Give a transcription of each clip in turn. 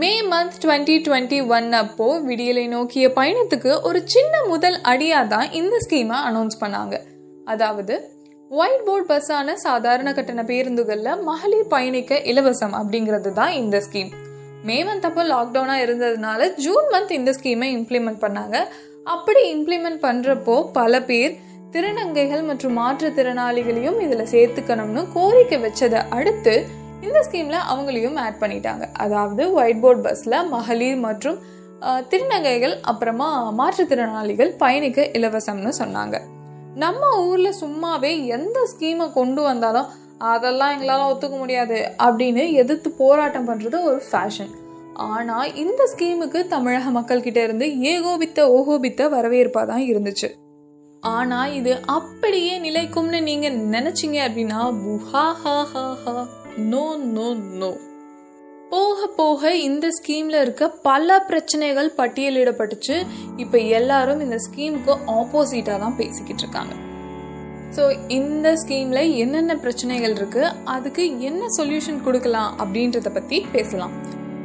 May month twenty twenty one அப்போ விடியலை நோக்கிய பயணத்துக்கு ஒரு சின்ன முதல் அடியாக தான் இந்த ஸ்கீமை அனௌன்ஸ் பண்ணாங்க. அதாவது ஒயிட் போர்ட் பஸ்ஸான சாதாரண கட்டண பேருந்துகளில் மகளிர் பயணிக்க இலவசம் அப்படிங்கிறது தான் இந்த ஸ்கீம் மே மந்த் அப்போ லாக்டவுனாக இருந்ததுனால ஜூன் மந்த் இந்த ஸ்கீமை இம்ப்ளிமெண்ட் பண்ணாங்க. அப்படி இம்ப்ளிமெண்ட் பண்ணுறப்போ பல பேர் திருநங்கைகள் மற்றும் மாற்றுத்திறனாளிகளையும் இதில் சேர்த்துக்கணும்னு கோரிக்கை வச்சதை அடுத்து இந்த ஸ்கீமில் அவங்களையும் ஆட் பண்ணிட்டாங்க. அதாவது ஒயிட் போர்ட் பஸ்ஸில் மகளிர் மற்றும் திருநங்கைகள் அப்புறமா மாற்றுத்திறனாளிகள் பயணிக்க இலவசம்னு சொன்னாங்க. நம்ம ஊரில் சும்மாவே எந்த ஸ்கீமை கொண்டு வந்தாலும் அதெல்லாம் எங்களால் ஒத்துக்க முடியாது அப்படின்னு எதிர்த்து போராட்டம் பண்ணுறது ஒரு ஃபேஷன் ஆனால் இந்த ஸ்கீமுக்கு தமிழக மக்கள்கிட்ட இருந்து ஏகோபித்த ஓகோபித்த வரவேற்பாக தான் இருந்துச்சு. ஆனால் இது அப்படியே நிலைக்கும்னு நீங்கள் நினச்சிங்க அப்படின்னா புஹா ஹா ஹா ஹா நோ நோ நோ. போக போக இந்த ஸ்கீம்ல இருக்க பல பிரச்சனைகள் பட்டியலிடப்பட்டுச்சு. இப்ப எல்லாரும் இந்த ஸ்கீமுக்கு ஆப்போசிட்டா தான் பேசிக்கிட்டு இருக்காங்க. ஸோ இந்த ஸ்கீம்ல என்னென்ன பிரச்சனைகள் இருக்கு? அதுக்கு என்ன சொல்யூஷன் கொடுக்கலாம் அப்படின்றத பத்தி பேசலாம்.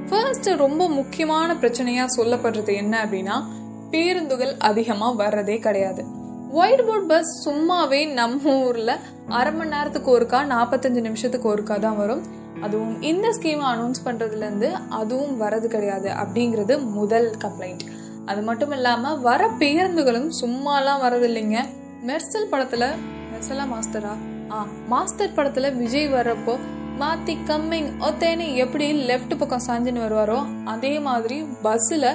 ஃபர்ஸ்ட் ரொம்ப முக்கியமான பிரச்சனையா சொல்லப்படுறது என்ன அப்படின்னா பேருந்துகள் அதிகமாக வர்றதே கிடையாது. ஒயிட் போர்ட் பஸ் சும்மாவே நம்ம ஊர்ல அரை மணி நேரத்துக்கு ஒருக்கா நாற்பத்தஞ்சு நிமிஷத்துக்கு ஒருக்கா தான் வரும். அதுவும் இந்த ஸ்கீம் அனௌன்ஸ் பண்றதுல இருந்து அதுவும் வரது கிடையாது அப்படிங்கிறது முதல் கம்ப்ளைண்ட் அது மட்டும் இல்லாம வர பேருந்துகளும் சும்மாலாம் வரது இல்லைங்க மெர்சல் படத்துல மெர்சலா மாஸ்டரா? ஆ மாஸ்டர் படத்துல விஜய் வர்றப்போ மாத்தி கம்மிங் ஒத்தேனி எப்படி லெஃப்ட் பக்கம் சாஞ்சின்னு வருவாரோ அதே மாதிரி பஸ்ஸில்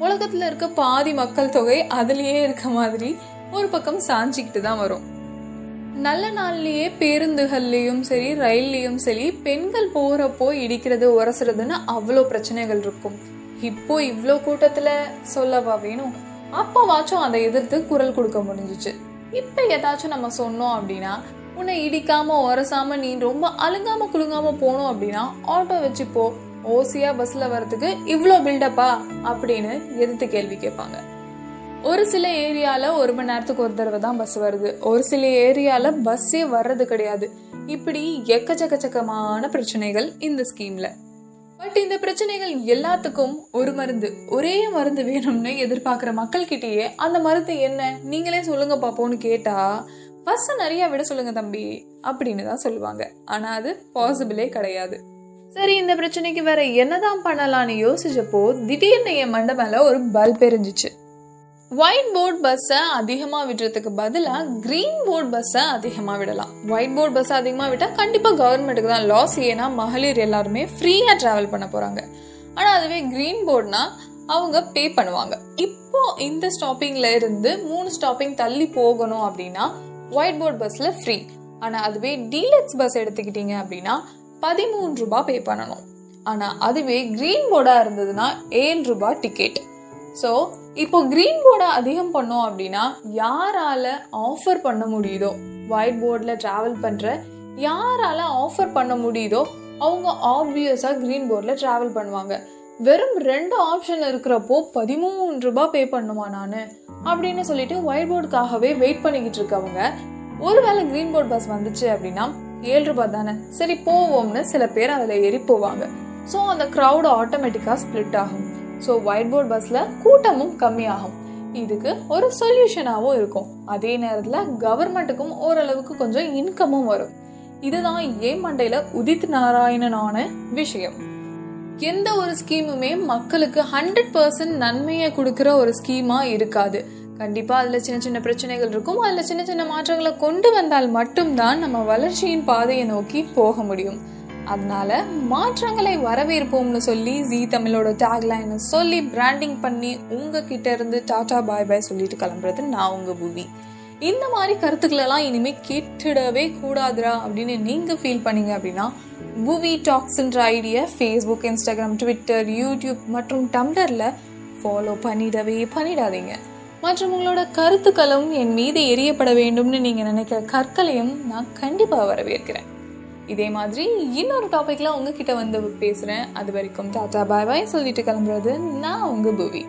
உலகத்துல இருக்க பாதி மக்கள் தொகை அதுலயே இருக்க மாதிரி ஒரு பக்கம் சாஞ்சிக்கிட்டு தான் வரும். நல்ல நாள்லயே பேருந்துகள்லயும் சரி ரயில்லையும் சரி பெண்கள் போறப்போ இடிக்கிறது உரசுறதுன்னு அவ்வளோ பிரச்சனைகள் இருக்கும். இப்போ இவ்வளோ கூட்டத்துல சொல்லவா வேணும்? அப்பவாச்சும் அதை எதிர்த்து குரல் கொடுக்க முடிஞ்சிச்சு. இப்ப ஏதாச்சும் நம்ம சொன்னோம் அப்படின்னா உன்னை இடிக்காம உரசாம நீ ரொம்ப அழுங்காம குலுங்காம போனோம் அப்படின்னா ஆட்டோ வச்சு போ ஓசியா பஸ்ல வர்றதுக்கு இவ்வளோ பில்டப்பா அப்படின்னு எதிர்த்து கேள்வி கேட்பாங்க. ஒரு சில ஏரியாவில் ஒரு மணி நேரத்துக்கு ஒரு தடவை தான் பஸ் வருது. ஒரு சில ஏரியாவில் பஸ்ஸே வர்றது கிடையாது. இப்படி எக்கச்சக்கச்சக்கமான பிரச்சனைகள் இந்த ஸ்கீமில் பட் இந்த பிரச்சனைகள் எல்லாத்துக்கும் ஒரு மருந்து. ஒரே மருந்து வேணும்னு எதிர்பார்க்குற மக்கள்கிட்டயே அந்த மருந்து என்ன? நீங்களே சொல்லுங்க பாப்போம்னு கேட்டா பஸ்ஸை நிறையா விட சொல்லுங்க தம்பி அப்படின்னு தான் சொல்லுவாங்க. ஆனால் அது பாசிபிளே கிடையாது. சரி இந்த பிரச்சனைக்கு வேற என்னதான் பண்ணலான்னு யோசிச்சப்போ திடீர்னு என் மண்டை மேல ஒரு பல்ப் எரிஞ்சிச்சு ஒயிட் போர்ட் பஸ்ஸை அதிகமாக விடுறதுக்கு பதிலாக க்ரீன் போர்ட் பஸ்ஸை அதிகமாக விடலாம். ஒயிட் போர்ட் பஸ்ஸை அதிகமாக விட்டால் கண்டிப்பாக கவர்மெண்ட்டுக்கு தான் லாஸ் ஏன்னா மகளிர் எல்லாருமே ஃப்ரீயாக ட்ராவல் பண்ண போகிறாங்க ஆனால் அதுவே க்ரீன் போர்ட்னா அவங்க பே பண்ணுவாங்க. இப்போ இந்த ஸ்டாப்பிங்ல இருந்து மூணு ஸ்டாப்பிங் தள்ளி போகணும் அப்படின்னா ஒயிட் போர்ட் பஸ்ஸில் ஃப்ரீ ஆனால் அதுவே டீலக்ஸ் பஸ் எடுத்துக்கிட்டீங்க அப்படின்னா பதிமூணு ரூபாய் பே பண்ணணும். ஆனால் அதுவே க்ரீன் போர்டாக இருந்ததுன்னா ஏழு ரூபாய் டிக்கெட் ஸோ இப்போ க்ரீன் போர்டை அதிகம் பண்ணோம் அப்படின்னா யாரால ஆஃபர் பண்ண முடியுதோ ஒயிட் போர்டில் ட்ராவல் பண்ணுற யாரால ஆஃபர் பண்ண முடியுதோ அவங்க ஆப்வியஸாக க்ரீன் போர்டில் ட்ராவல் பண்ணுவாங்க. வெறும் ரெண்டு ஆப்ஷன் இருக்கிறப்போ பதிமூணு ரூபாய் பே பண்ணுமா நான்? அப்படின்னு சொல்லிட்டு ஒயிட் போர்டுக்காகவே வெயிட் பண்ணிக்கிட்டு இருக்கவங்க ஒருவேளை க்ரீன் போர்ட் பஸ் வந்துச்சு அப்படின்னா ஏழு ரூபாய் தானே? சரி போவோம்னு சில பேர் அதில் ஏறி போவாங்க. ஸோ அந்த க்ரௌடு ஆட்டோமேட்டிக்காக ஸ்ப்ளிட் ஆகும். ஸோ ஒயிட் போர்ட் பஸ்ஸில் கூட்டமும் கம்மியாகும். இதுக்கு ஒரு சொல்யூஷனாகவும் இருக்கும். அதே நேரத்தில் கவர்மெண்ட்டுக்கும் ஓரளவுக்கு கொஞ்சம் இன்கமும் வரும். இதுதான் ஏன் மண்டையில் உதித் நாராயணனான விஷயம். எந்த ஒரு ஸ்கீமுமே மக்களுக்கு ஹண்ட்ரட் பர்சன்ட் நன்மையை கொடுக்குற ஒரு ஸ்கீமா இருக்காது. கண்டிப்பா அதுல சின்ன சின்ன பிரச்சனைகள் இருக்கும். அதுல சின்ன சின்ன மாற்றங்களை கொண்டு வந்தால் மட்டும்தான் நம்ம வளர்ச்சியின் பாதையை நோக்கி போக முடியும். அதனால மாற்றங்களை வரவேற்போம்னு சொல்லி ஜி தமிழோட டேக்லைனை சொல்லி பிராண்டிங் பண்ணி உங்ககிட்ட இருந்து டாடா பாய் பாய் சொல்லிட்டு கிளம்புறது நான் உங்க புவி இந்த மாதிரி கருத்துக்களெல்லாம் இனிமேல் கேட்டுடவே கூடாதுடா அப்படின்னு நீங்கள் ஃபீல் பண்ணீங்க அப்படின்னா புவி டாக்ஸ்ன்ற idea Facebook Instagram Twitter YouTube மற்றும் டம்ளரில் ஃபாலோ பண்ணிடவே பண்ணிடாதீங்க. மற்றும் உங்களோட கருத்துக்களும் என் மீது எரியப்பட வேண்டும்னு நீங்கள் நினைக்கிற கற்களையும் நான் கண்டிப்பாக வரவேற்கிறேன். இதே மாதிரி இன்னொரு டாபிக்ல உங்ககிட்ட வந்து பேசுகிறேன் அது வரைக்கும் டாட்டா பாய் பாய். சொல்லிட்டு கிளம்புறது நான் உங்கள் புவி.